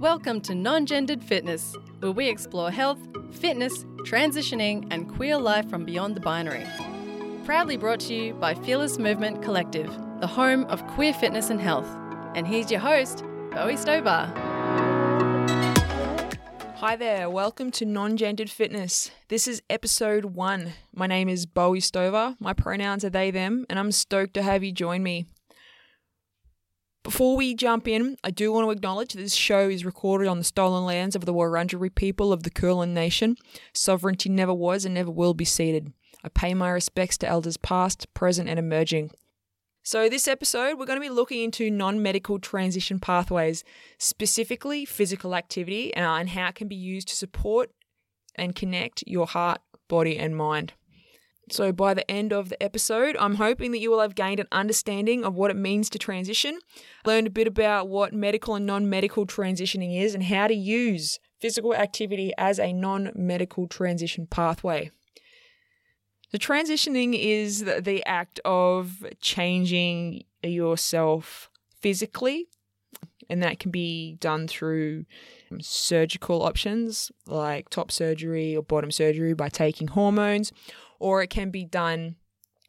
Welcome to Non Gendered Fitness, where we explore health, fitness, transitioning, and queer life from beyond the binary. Proudly brought to you by Fearless Movement Collective, the home of queer fitness and health. And here's your host, Bowie Stover. Hi there, welcome to Non Gendered Fitness. This is episode one. My name is Bowie Stover, my pronouns are they, them, and I'm stoked to have you join me. Before we jump in, I do want to acknowledge that this show is recorded on the stolen lands of the Wurundjeri people of the Kulin Nation. Sovereignty never was and never will be ceded. I pay my respects to elders past, present, and emerging. So, this episode, we're going to be looking into non medical transition pathways, specifically physical activity, and how it can be used to support and connect your heart, body, and mind. So, by the end of the episode, I'm hoping that you will have gained an understanding of what it means to transition, learned a bit about what medical and non medical transitioning is, and how to use physical activity as a non medical transition pathway. The transitioning is the act of changing yourself physically, and that can be done through um, surgical options like top surgery or bottom surgery by taking hormones, or it can be done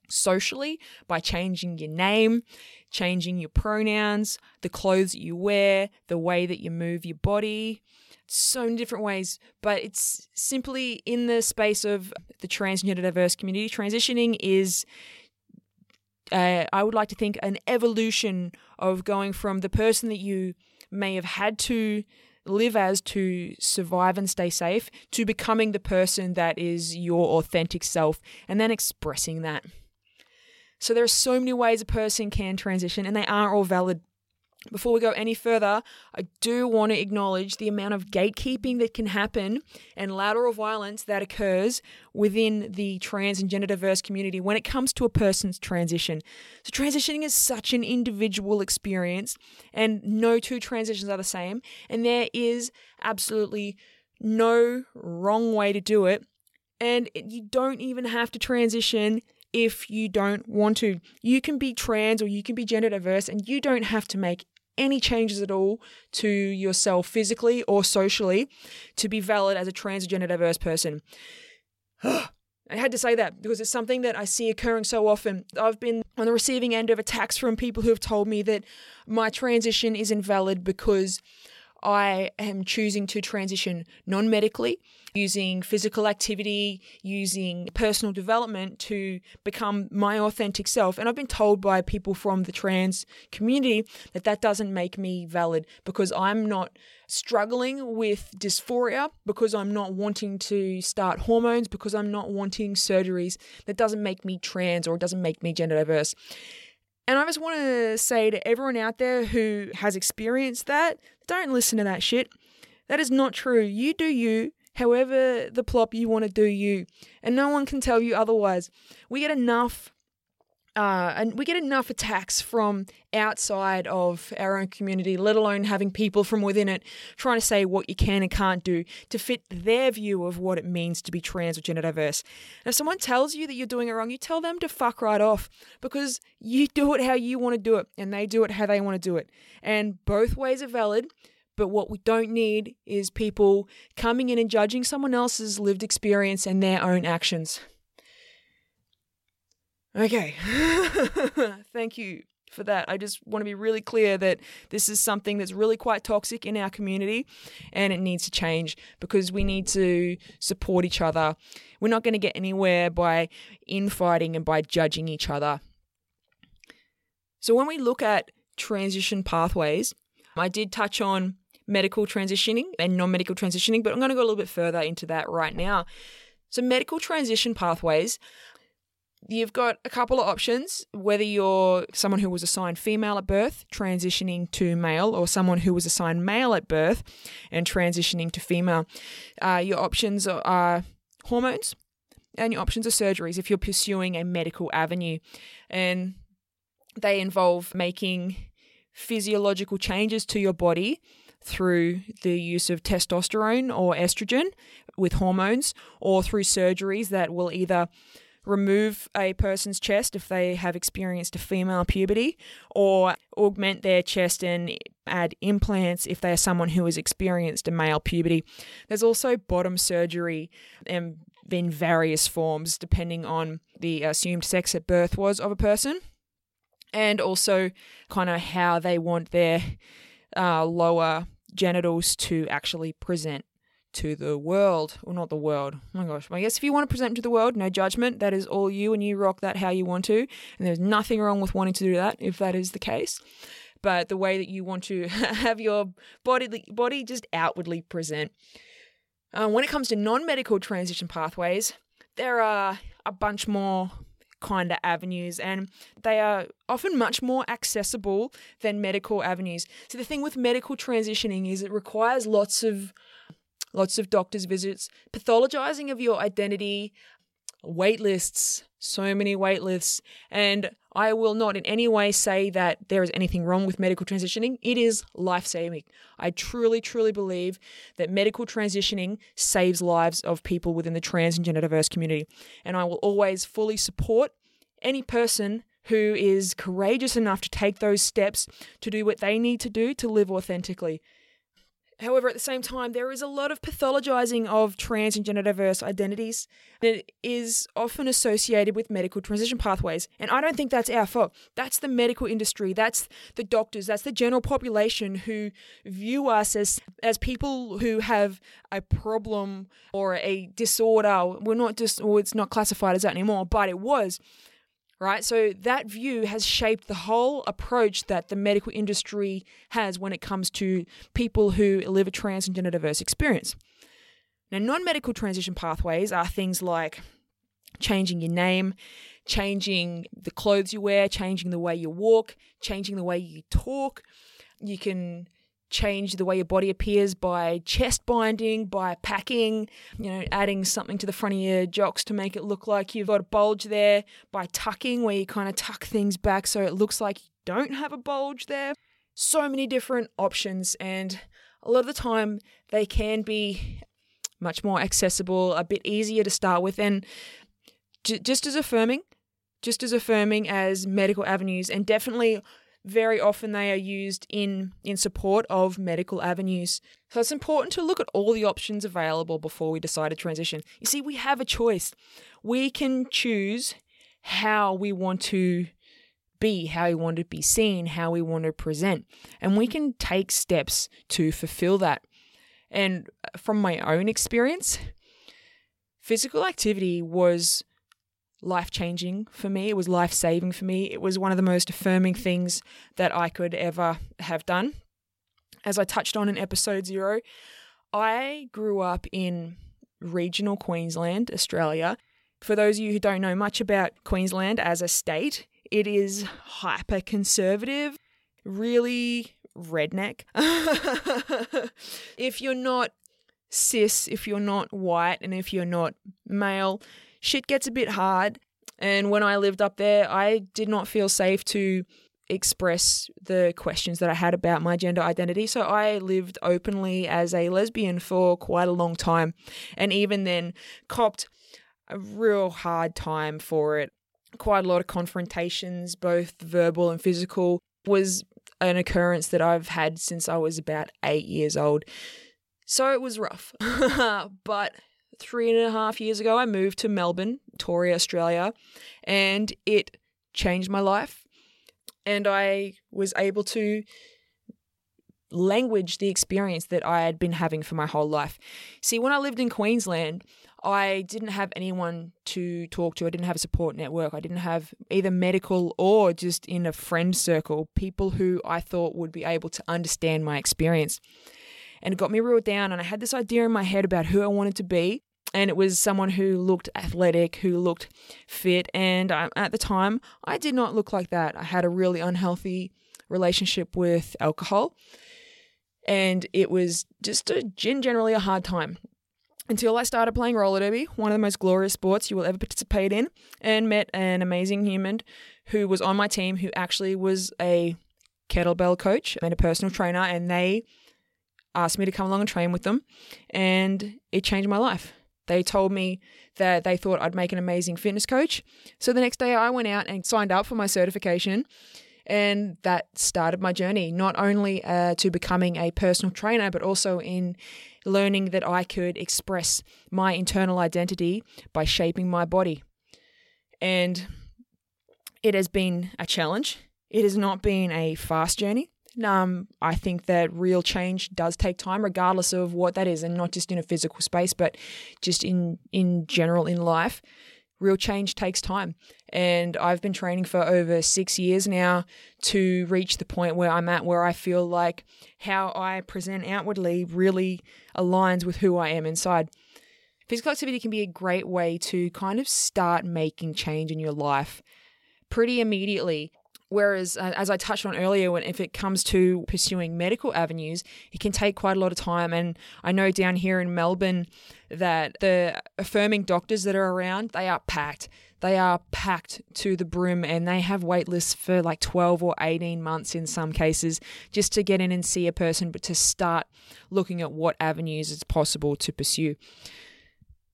socially by changing your name, changing your pronouns, the clothes that you wear, the way that you move your body. So many different ways, but it's simply in the space of the transgender diverse community. Transitioning is, uh, I would like to think, an evolution of going from the person that you may have had to live as to survive and stay safe to becoming the person that is your authentic self and then expressing that. So there are so many ways a person can transition and they are all valid before we go any further, I do want to acknowledge the amount of gatekeeping that can happen and lateral violence that occurs within the trans and gender diverse community when it comes to a person's transition. So, transitioning is such an individual experience, and no two transitions are the same, and there is absolutely no wrong way to do it. And you don't even have to transition if you don't want to. You can be trans or you can be gender diverse and you don't have to make any changes at all to yourself physically or socially to be valid as a transgender diverse person. I had to say that because it's something that I see occurring so often. I've been on the receiving end of attacks from people who have told me that my transition is invalid because I am choosing to transition non medically, using physical activity, using personal development to become my authentic self. And I've been told by people from the trans community that that doesn't make me valid because I'm not struggling with dysphoria, because I'm not wanting to start hormones, because I'm not wanting surgeries. That doesn't make me trans or it doesn't make me gender diverse. And I just want to say to everyone out there who has experienced that, don't listen to that shit. That is not true. You do you, however the plop you want to do you. And no one can tell you otherwise. We get enough uh, and we get enough attacks from outside of our own community, let alone having people from within it trying to say what you can and can't do to fit their view of what it means to be trans or gender diverse. And if someone tells you that you're doing it wrong, you tell them to fuck right off because you do it how you want to do it and they do it how they want to do it. And both ways are valid. But what we don't need is people coming in and judging someone else's lived experience and their own actions. Okay. Thank you for that. I just want to be really clear that this is something that's really quite toxic in our community and it needs to change because we need to support each other. We're not going to get anywhere by infighting and by judging each other. So, when we look at transition pathways, I did touch on medical transitioning and non medical transitioning, but I'm going to go a little bit further into that right now. So, medical transition pathways You've got a couple of options whether you're someone who was assigned female at birth, transitioning to male, or someone who was assigned male at birth and transitioning to female. Uh, your options are hormones and your options are surgeries if you're pursuing a medical avenue. And they involve making physiological changes to your body through the use of testosterone or estrogen with hormones or through surgeries that will either remove a person's chest if they have experienced a female puberty, or augment their chest and add implants if they are someone who has experienced a male puberty. There's also bottom surgery and in various forms depending on the assumed sex at birth was of a person and also kind of how they want their uh, lower genitals to actually present to the world, or not the world. Oh my gosh. I guess if you want to present to the world, no judgment. That is all you, and you rock that how you want to. And there's nothing wrong with wanting to do that if that is the case. But the way that you want to have your body body just outwardly present. Uh, when it comes to non-medical transition pathways, there are a bunch more kind of avenues and they are often much more accessible than medical avenues. So the thing with medical transitioning is it requires lots of lots of doctor's visits, pathologizing of your identity, wait lists, so many wait lists. And I will not in any way say that there is anything wrong with medical transitioning. It is life saving. I truly, truly believe that medical transitioning saves lives of people within the trans and gender diverse community. And I will always fully support any person who is courageous enough to take those steps to do what they need to do to live authentically. However, at the same time, there is a lot of pathologizing of trans and gender diverse identities. It is often associated with medical transition pathways. And I don't think that's our fault. That's the medical industry, that's the doctors, that's the general population who view us as, as people who have a problem or a disorder. We're not just, or it's not classified as that anymore, but it was right? So that view has shaped the whole approach that the medical industry has when it comes to people who live a trans and gender diverse experience. Now, non medical transition pathways are things like changing your name, changing the clothes you wear, changing the way you walk, changing the way you talk. You can change the way your body appears by chest binding, by packing, you know, adding something to the front of your jocks to make it look like you've got a bulge there, by tucking, where you kind of tuck things back so it looks like you don't have a bulge there. So many different options, and a lot of the time they can be much more accessible, a bit easier to start with, and j- just as affirming. Just as affirming as medical avenues, and definitely very often they are used in in support of medical avenues. So it's important to look at all the options available before we decide to transition. You see, we have a choice. We can choose how we want to be, how we want to be seen, how we want to present, and we can take steps to fulfill that. And from my own experience, physical activity was life changing for me. It was life saving for me. It was one of the most affirming things that I could ever have done. As I touched on in episode zero, I grew up in regional Queensland, Australia. For those of you who don't know much about Queensland as a state, it is hyper conservative, really redneck. if you're not cis, if you're not white, and if you're not male, shit gets a bit hard. And when I lived up there, I did not feel safe to express the questions that I had about my gender identity. So I lived openly as a lesbian for quite a long time. And even then, copped a real hard time for it. Quite a lot of confrontations, both verbal and physical, was an occurrence that I've had since I was about eight years old. So it was rough. but three and a half years ago, I moved to Melbourne, Victoria, Australia, and it changed my life. And I was able to language the experience that I had been having for my whole life. See, when I lived in Queensland, I didn't have anyone to talk to. I didn't have a support network. I didn't have either medical or just in a friend circle, people who I thought would be able to understand my experience. And it got me real down. And I had this idea in my head about who I wanted to be and it was someone who looked athletic, who looked fit. And I, at the time, I did not look like that. I had a really unhealthy relationship with alcohol, and it was just a, generally a hard time. Until I started playing roller derby, one of the most glorious sports you will ever participate in, and met an amazing human who was on my team who actually was a kettlebell coach and a personal trainer, and they asked me to come along and train with them, and it changed my life They told me that they thought I'd make an amazing fitness coach. So the next day I went out and signed up for my certification. And that started my journey, not only uh, to becoming a personal trainer, but also in learning that I could express my internal identity by shaping my body. And it has been a challenge. It has not been a fast journey. Um, I think that real change does take time, regardless of what that is, and not just in a physical space, but just in in general in life. Real change takes time, and I've been training for over six years now to reach the point where I'm at, where I feel like how I present outwardly really aligns with who I am inside. Physical activity can be a great way to kind of start making change in your life pretty immediately. Whereas, uh, as I touched on earlier, when if it comes to pursuing medical avenues, it can take quite a lot of time. And I know down here in Melbourne that the affirming doctors that are around, they are packed. They are packed to the brim and they have wait lists for like 12 or 18 months in some cases just to get in and see a person, but to start looking at what avenues it's possible to pursue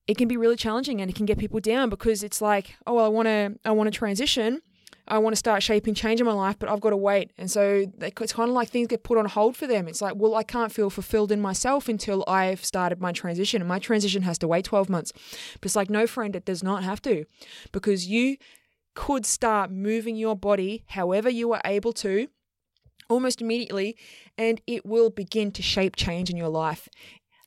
it can be really challenging and it can get people down because it's like, oh, well, I want to, I want to transition, I want to start shaping change in my life, but I've got to wait. And so it's kind of like things get put on hold for them. It's like, well, I can't feel fulfilled in myself until I've started my transition. And my transition has to wait 12 months. But it's like, no, friend, it does not have to because you could start moving your body however you are able to almost immediately and it will begin to shape change in your life.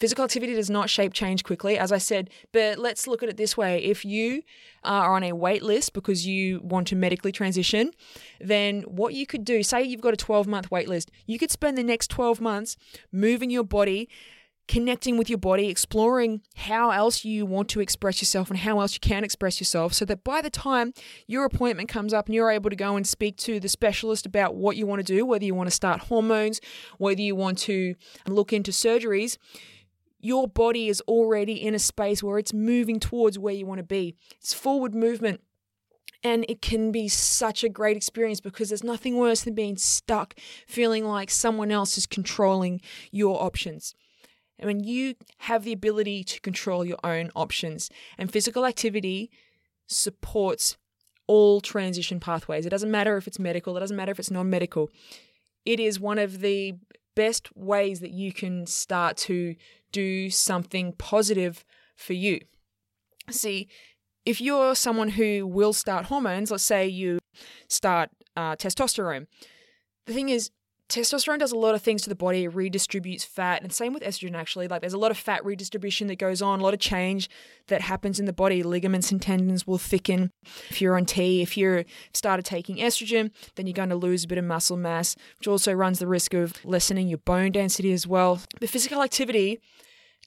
Physical activity does not shape change quickly, as I said, but let's look at it this way. If you are on a wait list because you want to medically transition, then what you could do, say you've got a 12 month wait list, you could spend the next 12 months moving your body connecting with your body, exploring how else you want to express yourself and how else you can express yourself, so that by the time your appointment comes up and you're able to go and speak to the specialist about what you want to do, whether you want to start hormones, whether you want to look into surgeries, your body is already in a space where it's moving towards where you want to be. It's forward movement. And it can be such a great experience because there's nothing worse than being stuck, feeling like someone else is controlling your options. And when you have the ability to control your own options, and physical activity supports all transition pathways. It doesn't matter if it's medical, it doesn't matter if it's non medical. It is one of the best ways that you can start to do something positive for you. See, if you're someone who will start hormones, let's say you start uh, testosterone, the thing is, testosterone does a lot of things to the body. It redistributes fat, and same with estrogen. Actually, like there's a lot of fat redistribution that goes on, a lot of change that happens in the body. Ligaments and tendons will thicken. If you're on T, if you're started taking estrogen, then you're going to lose a bit of muscle mass, which also runs the risk of lessening your bone density as well. The physical activity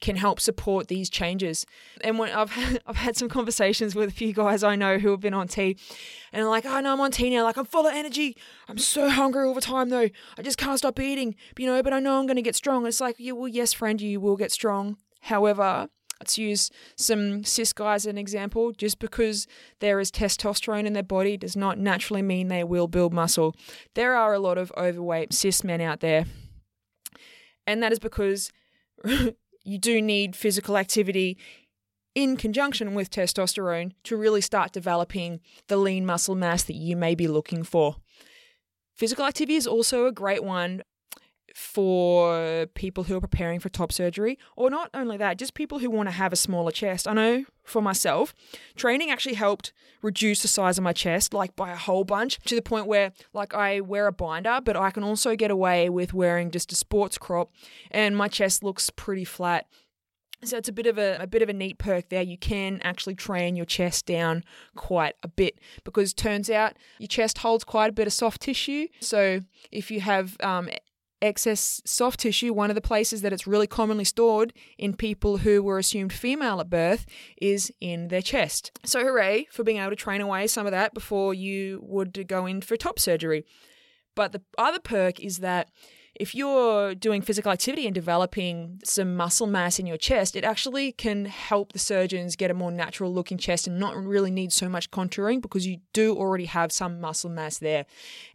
can help support these changes. And when I've had, I've had some conversations with a few guys I know who have been on T, and like, "Oh no, I'm on T now. Like I'm full of energy. I'm so hungry all the time though. I just can't stop eating. You know, but I know I'm going to get strong." It's like, yeah, well, yes, friend, you will get strong. However, let's use some cis guys as an example. Just because there is testosterone in their body does not naturally mean they will build muscle. There are a lot of overweight cis men out there, and that is because you do need physical activity in conjunction with testosterone to really start developing the lean muscle mass that you may be looking for. Physical activity is also a great one for people who are preparing for top surgery, or not only that, just people who want to have a smaller chest. I know for myself, training actually helped reduce the size of my chest, like by a whole bunch, to the point where, like, I wear a binder, but I can also get away with wearing just a sports crop, and my chest looks pretty flat. So it's a bit of a, a bit of a neat perk there. You can actually train your chest down quite a bit because turns out your chest holds quite a bit of soft tissue. So if you have um, excess soft tissue, one of the places that it's really commonly stored in people who were assumed female at birth is in their chest. So, hooray for being able to train away some of that before you would go in for top surgery. But the other perk is that if you're doing physical activity and developing some muscle mass in your chest, it actually can help the surgeons get a more natural looking chest and not really need so much contouring because you do already have some muscle mass there.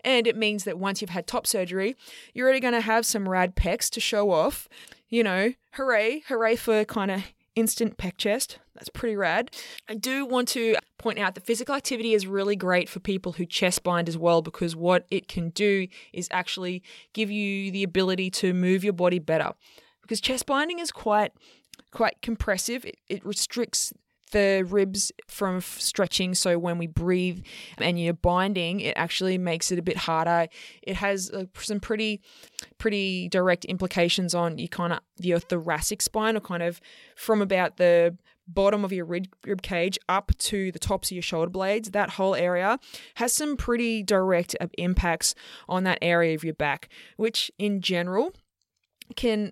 And it means that once you've had top surgery, you're already going to have some rad pecs to show off. You know, hooray, hooray for kind of instant pec chest. That's pretty rad. I do want to point out that physical activity is really great for people who chest bind as well because what it can do is actually give you the ability to move your body better. Because chest binding is quite quite compressive. It, it restricts the ribs from stretching. So when we breathe and you're binding, it actually makes it a bit harder. It has uh, some pretty, pretty direct implications on you kind of your thoracic spine, or kind of from about the bottom of your rib, rib cage up to the tops of your shoulder blades. That whole area has some pretty direct uh, impacts on that area of your back, which in general can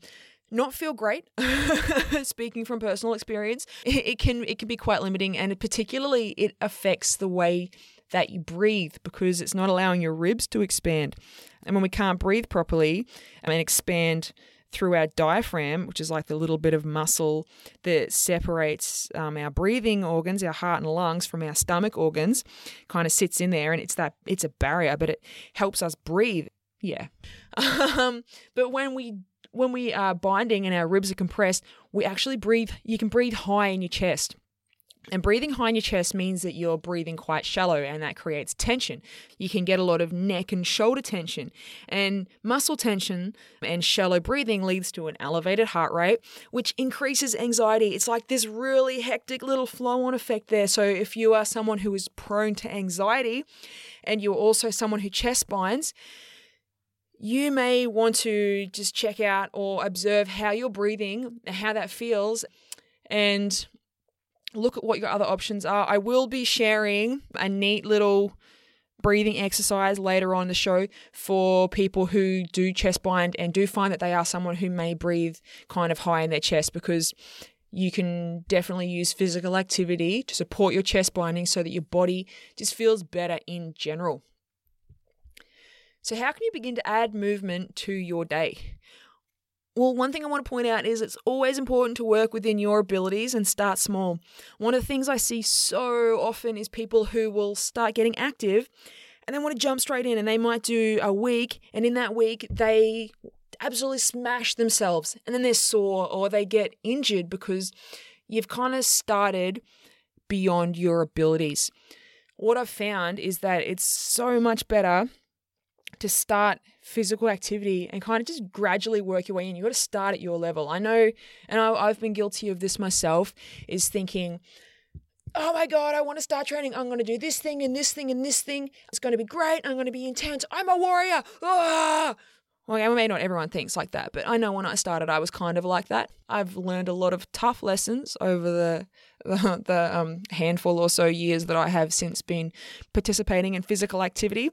not feel great speaking from personal experience it can it can be quite limiting and particularly it affects the way that you breathe because it's not allowing your ribs to expand and when we can't breathe properly mean expand through our diaphragm, which is like the little bit of muscle that separates um, our breathing organs, our heart and lungs, from our stomach organs, kind of sits in there, and it's that it's a barrier, but it helps us breathe. Yeah, um, but when we when we are binding and our ribs are compressed, we actually breathe, you can breathe high in your chest. And breathing high in your chest means that you're breathing quite shallow and that creates tension. You can get a lot of neck and shoulder tension. And muscle tension and shallow breathing leads to an elevated heart rate, which increases anxiety. It's like this really hectic little flow on effect there. So if you are someone who is prone to anxiety and you're also someone who chest binds, you may want to just check out or observe how you're breathing, how that feels, and look at what your other options are. I will be sharing a neat little breathing exercise later on the show for people who do chest bind and do find that they are someone who may breathe kind of high in their chest because you can definitely use physical activity to support your chest binding so that your body just feels better in general. So, how can you begin to add movement to your day? Well, one thing I want to point out is it's always important to work within your abilities and start small. One of the things I see so often is people who will start getting active and they want to jump straight in and they might do a week and in that week they absolutely smash themselves and then they're sore or they get injured because you've kind of started beyond your abilities. What I've found is that it's so much better to start physical activity and kind of just gradually work your way in. You got to start at your level. I know, and I, have been guilty of this myself, is thinking, oh my God, I want to start training. I'm going to do this thing and this thing and this thing. It's going to be great. I'm going to be intense. I'm a warrior. Ah! Well, I not everyone thinks like that, but I know when I started, I was kind of like that. I've learned a lot of tough lessons over the the, the um, handful or so years that I have since been participating in physical activity.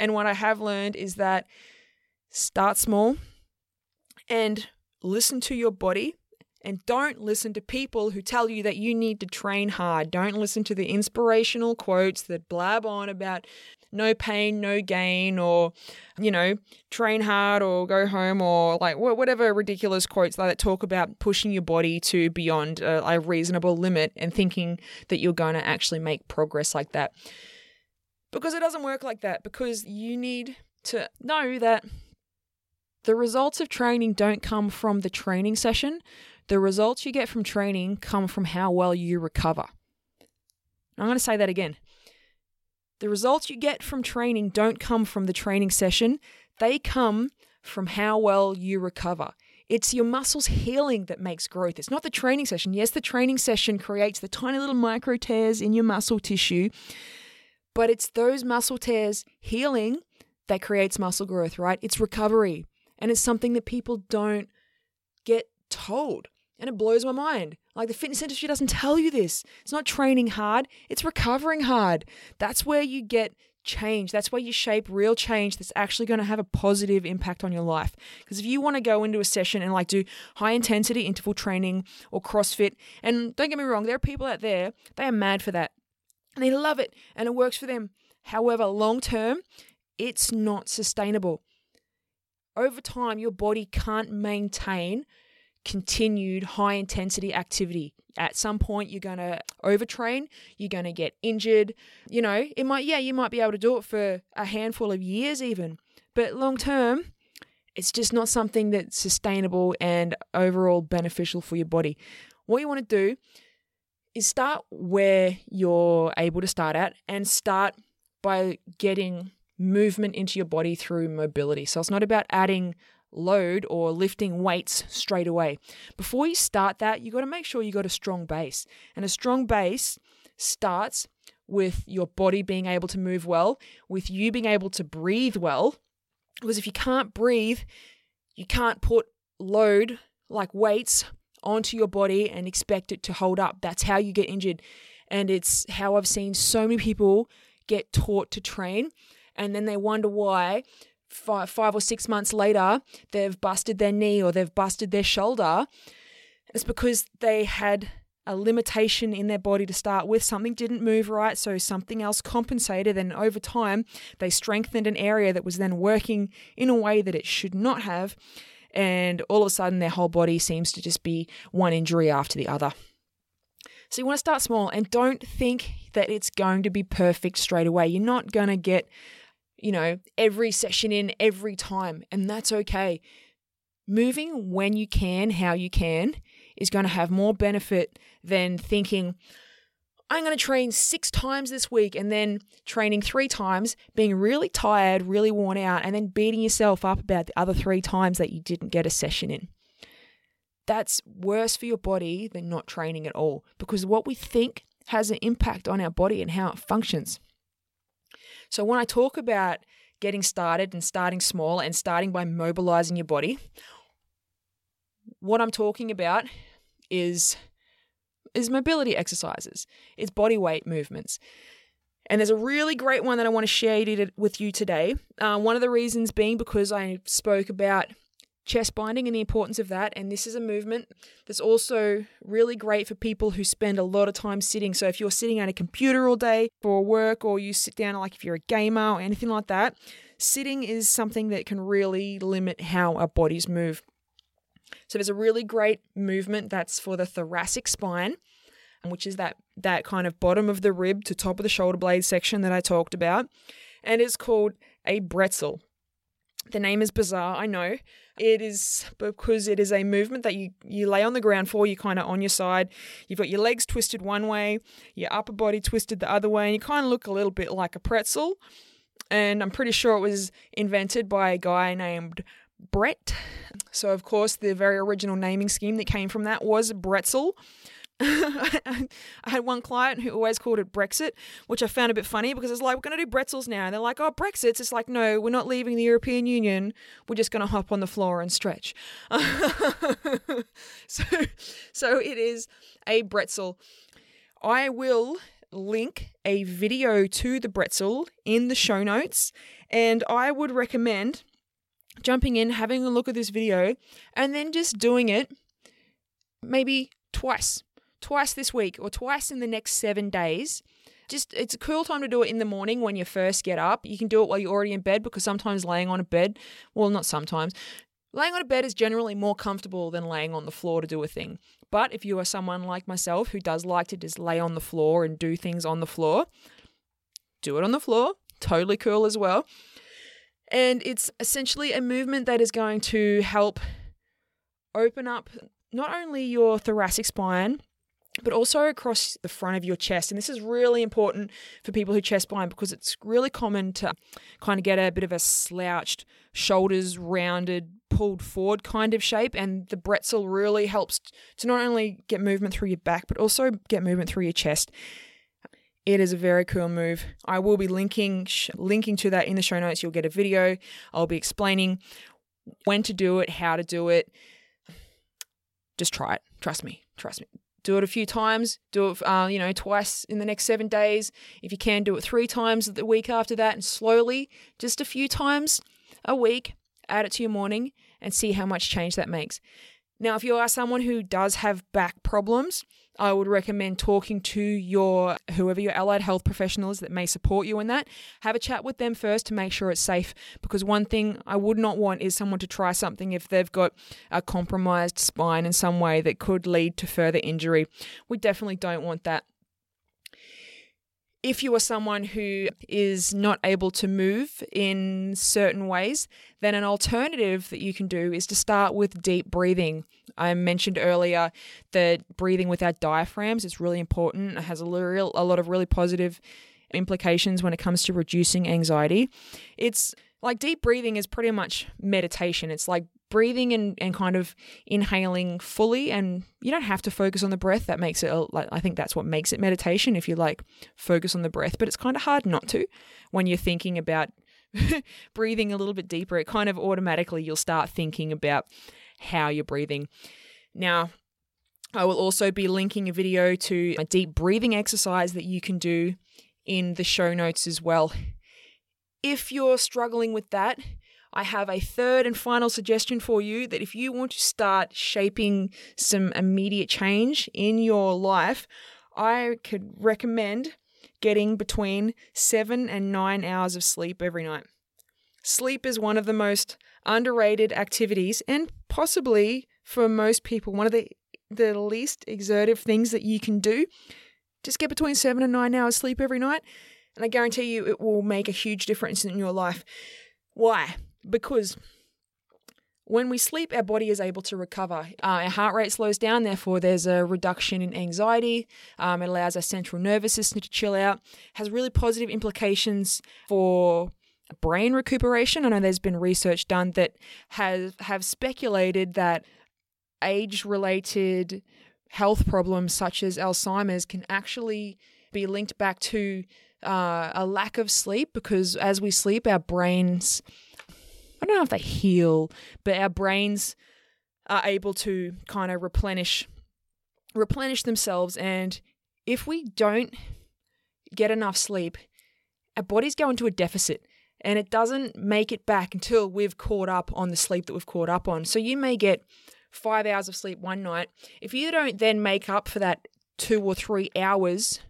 And what I have learned is that start small and listen to your body and don't listen to people who tell you that you need to train hard. Don't listen to the inspirational quotes that blab on about no pain, no gain, or, you know, train hard or go home, or like whatever ridiculous quotes that talk about pushing your body to beyond a, reasonable limit and thinking that you're going to actually make progress like that. Because it doesn't work like that, because you need to know that the results of training don't come from the training session. The results you get from training come from how well you recover. I'm going to say that again. The results you get from training don't come from the training session, they come from how well you recover. It's your muscles healing that makes growth. It's not the training session. Yes, the training session creates the tiny little micro tears in your muscle tissue, but it's those muscle tears healing that creates muscle growth, right? It's recovery. And it's something that people don't get told. And it blows my mind. Like the fitness industry doesn't tell you this. It's not training hard, it's recovering hard. That's where you get change. That's where you shape real change that's actually going to have a positive impact on your life. Because if you want to go into a session and like do high intensity interval training or CrossFit, and don't get me wrong, there are people out there, they are mad for that. And they love it and it works for them. However, long term, it's not sustainable. Over time, your body can't maintain continued high intensity activity. At some point, you're going to overtrain, you're going to get injured. You know, it might, yeah, you might be able to do it for a handful of years even, but long term, it's just not something that's sustainable and overall beneficial for your body. what you want to do is start where you're able to start at and start by getting movement into your body through mobility. So it's not about adding load or lifting weights straight away. Before you start that, you got to make sure you got a strong base. And a strong base starts with your body being able to move well, with you being able to breathe well. Because if you can't breathe, you can't put load like weights onto your body and expect it to hold up. That's how you get injured. And it's how I've seen so many people get taught to train and then they wonder why five, five or six months later they've busted their knee or they've busted their shoulder. It's because they had a limitation in their body to start with. Something didn't move right, so something else compensated, and over time, they strengthened an area that was then working in a way that it should not have. And all of a sudden, their whole body seems to just be one injury after the other. So, you want to start small and don't think that it's going to be perfect straight away. You're not going to get, you know, every session in every time, and that's okay. Moving when you can, how you can, is going to have more benefit than thinking, I'm going to train six times this week and then training three times, being really tired, really worn out, and then beating yourself up about the other three times that you didn't get a session in. That's worse for your body than not training at all because what we think has an impact on our body and how it functions. So, when I talk about getting started and starting small and starting by mobilizing your body, what I'm talking about is is mobility exercises. It's body weight movements. And there's a really great one that I want to share with you today. Uh, one of the reasons being because I spoke about chest binding and the importance of that. And this is a movement that's also really great for people who spend a lot of time sitting. So if you're sitting at a computer all day for work, or you sit down, like if you're a gamer or anything like that, sitting is something that can really limit how our bodies move. So there's a really great movement that's for the thoracic spine, um, which is that that kind of bottom of the rib to top of the shoulder blade section that I talked about, and it's called a bretzel. The name is bizarre, I know. It is because it is a movement that you, you lay on the ground for, you're kind of on your side. You've got your legs twisted one way, your upper body twisted the other way, and you kind of look a little bit like a pretzel. And I'm pretty sure it was invented by a guy named Brett. So, of course, the very original naming scheme that came from that was Bretzel. I had one client who always called it Brexit, which I found a bit funny because it's like, we're going to do pretzels now. And they're like, oh, Brexit. It's like, no, we're not leaving the European Union. We're just going to hop on the floor and stretch. so, so it is a Bretzel. I will link a video to the Bretzel in the show notes. And I would recommend jumping in, having a look at this video, and then just doing it maybe twice, twice this week or twice in the next seven days. Just it's a cool time to do it in the morning when you first get up. You can do it while you're already in bed because sometimes laying on a bed, well, not sometimes, laying on a bed is generally more comfortable than laying on the floor to do a thing. But if you are someone like myself who does like to just lay on the floor and do things on the floor, do it on the floor. Totally cool as well. And it's essentially a movement that is going to help open up not only your thoracic spine, but also across the front of your chest. And this is really important for people who chest bind because it's really common to kind of get a bit of a slouched, shoulders rounded, pulled forward kind of shape. And the Bretzel really helps to not only get movement through your back, but also get movement through your chest. It is a very cool move. I will be linking sh- linking to that in the show notes. You'll get a video. I'll be explaining when to do it, how to do it. Just try it. Trust me. Trust me. Do it a few times. Do it, uh, you know, twice in the next seven days. If you can, do it three times the week after that, and slowly, just a few times a week, add it to your morning, and see how much change that makes. Now, if you are someone who does have back problems, I would recommend talking to your whoever your allied health professional is that may support you in that. Have a chat with them first to make sure it's safe because one thing I would not want is someone to try something if they've got a compromised spine in some way that could lead to further injury. We definitely don't want that. If you are someone who is not able to move in certain ways, then an alternative that you can do is to start with deep breathing. I mentioned earlier that breathing with our diaphragms is really important. It has a, real, a lot of really positive implications when it comes to reducing anxiety. It's like deep breathing is pretty much meditation. It's like breathing and, and kind of inhaling fully and you don't have to focus on the breath. That makes it like i think that's what makes it meditation if you like focus on the breath. But it's kind of hard not to when you're thinking about breathing a little bit deeper. It kind of automatically you'll start thinking about how you're breathing. Now i will also be linking a video to a deep breathing exercise that you can do in the show notes as well if you're struggling with that I have a third and final suggestion for you that if you want to start shaping some immediate change in your life, I could recommend getting between seven and nine hours of sleep every night. Sleep is one of the most underrated activities and possibly for most people one of the the least exertive things that you can do. Just get between 7 and 9 hours sleep every night and I guarantee you it will make a huge difference in your life. Why? because when we sleep, our body is able to recover. Uh, our heart rate slows down, therefore, there's a reduction in anxiety. Um, it allows our central nervous system to chill out. Has really positive implications for brain recuperation. I know there's been research done that has have speculated that age-related health problems such as Alzheimer's can actually be linked back to uh, a lack of sleep because as we sleep, our brains I don't know if they heal, but our brains are able to kind of replenish replenish themselves and if we don't get enough sleep, our bodies go into a deficit and it doesn't make it back until we've caught up on the sleep that we've caught up on. So you may get 5 hours of sleep one night. If you don't then make up for that 2 or 3 hours,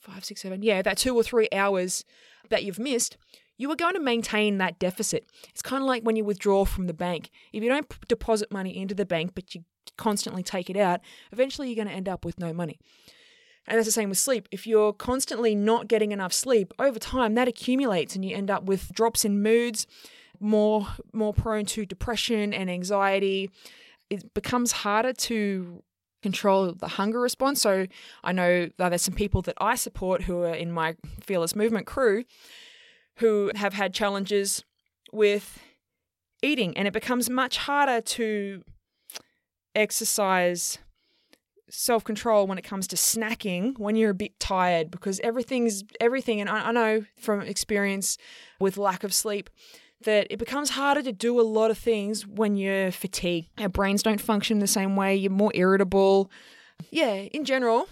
five, six, seven, yeah, that 2 or 3 hours that you've missed, you are going to maintain that deficit. It's kind of like when you withdraw from the bank. If you don't deposit money into the bank, but you constantly take it out, eventually you're going to end up with no money. And that's the same with sleep. If you're constantly not getting enough sleep, over time that accumulates and you end up with drops in moods, more more prone to depression and anxiety. It becomes harder to control the hunger response. So I know that there's some people that I support who are in my Fearless Movement crew who have had challenges with eating, and it becomes much harder to exercise self control when it comes to snacking when you're a bit tired because everything's everything. And I, I, know from experience with lack of sleep that it becomes harder to do a lot of things when you're fatigued. Our brains don't function the same way, you're more irritable. Yeah, in general,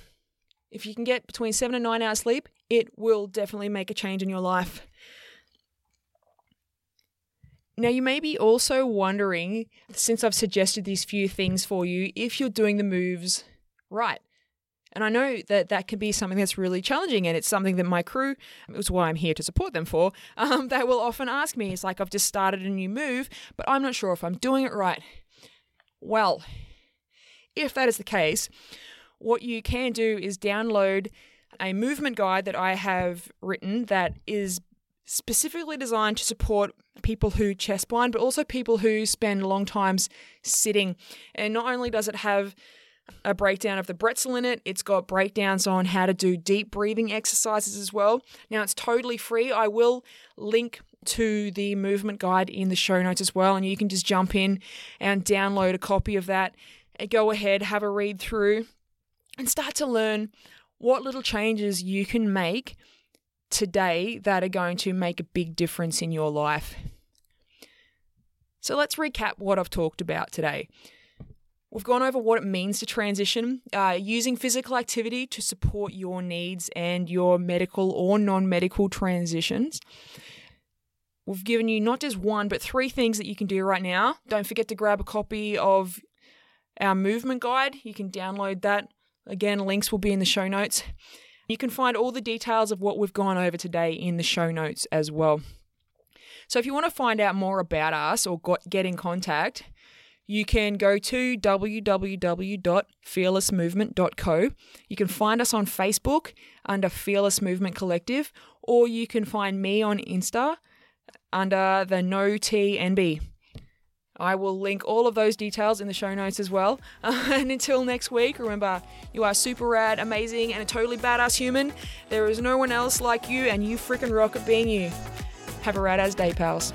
if you can get between seven and nine hours sleep, it will definitely make a change in your life. Now, you may be also wondering, since I've suggested these few things for you, if you're doing the moves right. And I know that that can be something that's really challenging, and it's something that my crew, is why I'm here to support them for, um, they will often ask me. It's like, I've just started a new move, but I'm not sure if I'm doing it right. Well, if that is the case, what you can do is download a movement guide that I have written that is specifically designed to support people who chest bind, but also people who spend long times sitting. And not only does it have a breakdown of the Bretzel in it, it's got breakdowns on how to do deep breathing exercises as well. Now, it's totally free. I will link to the movement guide in the show notes as well, and you can just jump in and download a copy of that. Uh, go ahead, have a read through, and start to learn what little changes you can make today that are going to make a big difference in your life. So let's recap what I've talked about today. We've gone over what it means to transition, uh, using physical activity to support your needs and your medical or non medical transitions. We've given you not just one, but three things that you can do right now. Don't forget to grab a copy of our movement guide. You can download that. Again, links will be in the show notes. You can find all the details of what we've gone over today in the show notes as well. So if you want to find out more about us or get in contact, you can go to www.fearlessmovement.co. You can find us on Facebook under Fearless Movement Collective, or you can find me on Insta under the No TNB. I will link all of those details in the show notes as well. and until next week, remember you are super rad, amazing, and a totally badass human. There is no one else like you, and you freaking rock at being you. Have a rad as day, pals.